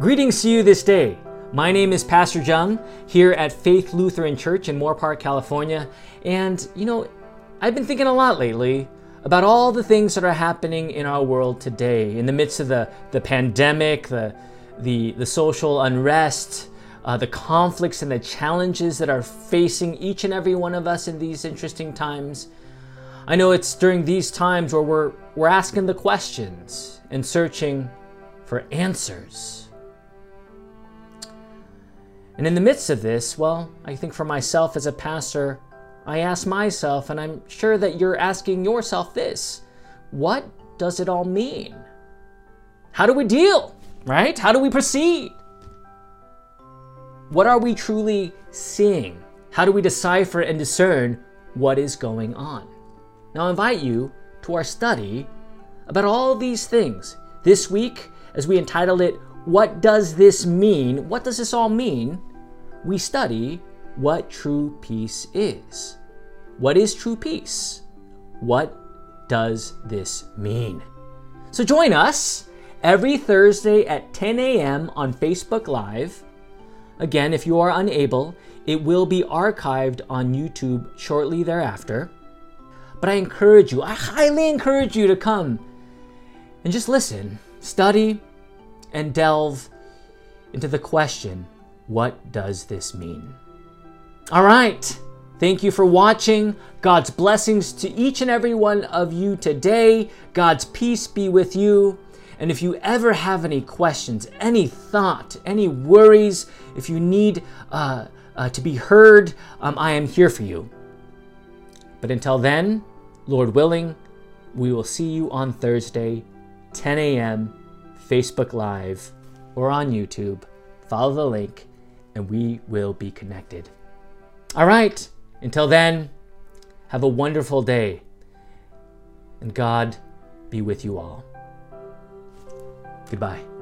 Greetings to you this day. My name is Pastor Jung here at Faith Lutheran Church in Moorpark, California. And, you know, I've been thinking a lot lately about all the things that are happening in our world today in the midst of the, the pandemic, the, the, the social unrest, uh, the conflicts and the challenges that are facing each and every one of us in these interesting times. I know it's during these times where we're, we're asking the questions and searching for answers. And in the midst of this, well, I think for myself as a pastor, I ask myself, and I'm sure that you're asking yourself this what does it all mean? How do we deal, right? How do we proceed? What are we truly seeing? How do we decipher and discern what is going on? Now, I invite you to our study about all these things. This week, as we entitled it, What Does This Mean? What does this all mean? We study what true peace is. What is true peace? What does this mean? So join us every Thursday at 10 a.m. on Facebook Live. Again, if you are unable, it will be archived on YouTube shortly thereafter. But I encourage you, I highly encourage you to come and just listen, study, and delve into the question what does this mean? All right. Thank you for watching. God's blessings to each and every one of you today. God's peace be with you. And if you ever have any questions, any thought, any worries, if you need uh, uh, to be heard, um, I am here for you. But until then, Lord willing, we will see you on Thursday, 10 a.m., Facebook Live, or on YouTube. Follow the link and we will be connected. All right, until then, have a wonderful day, and God be with you all. Goodbye.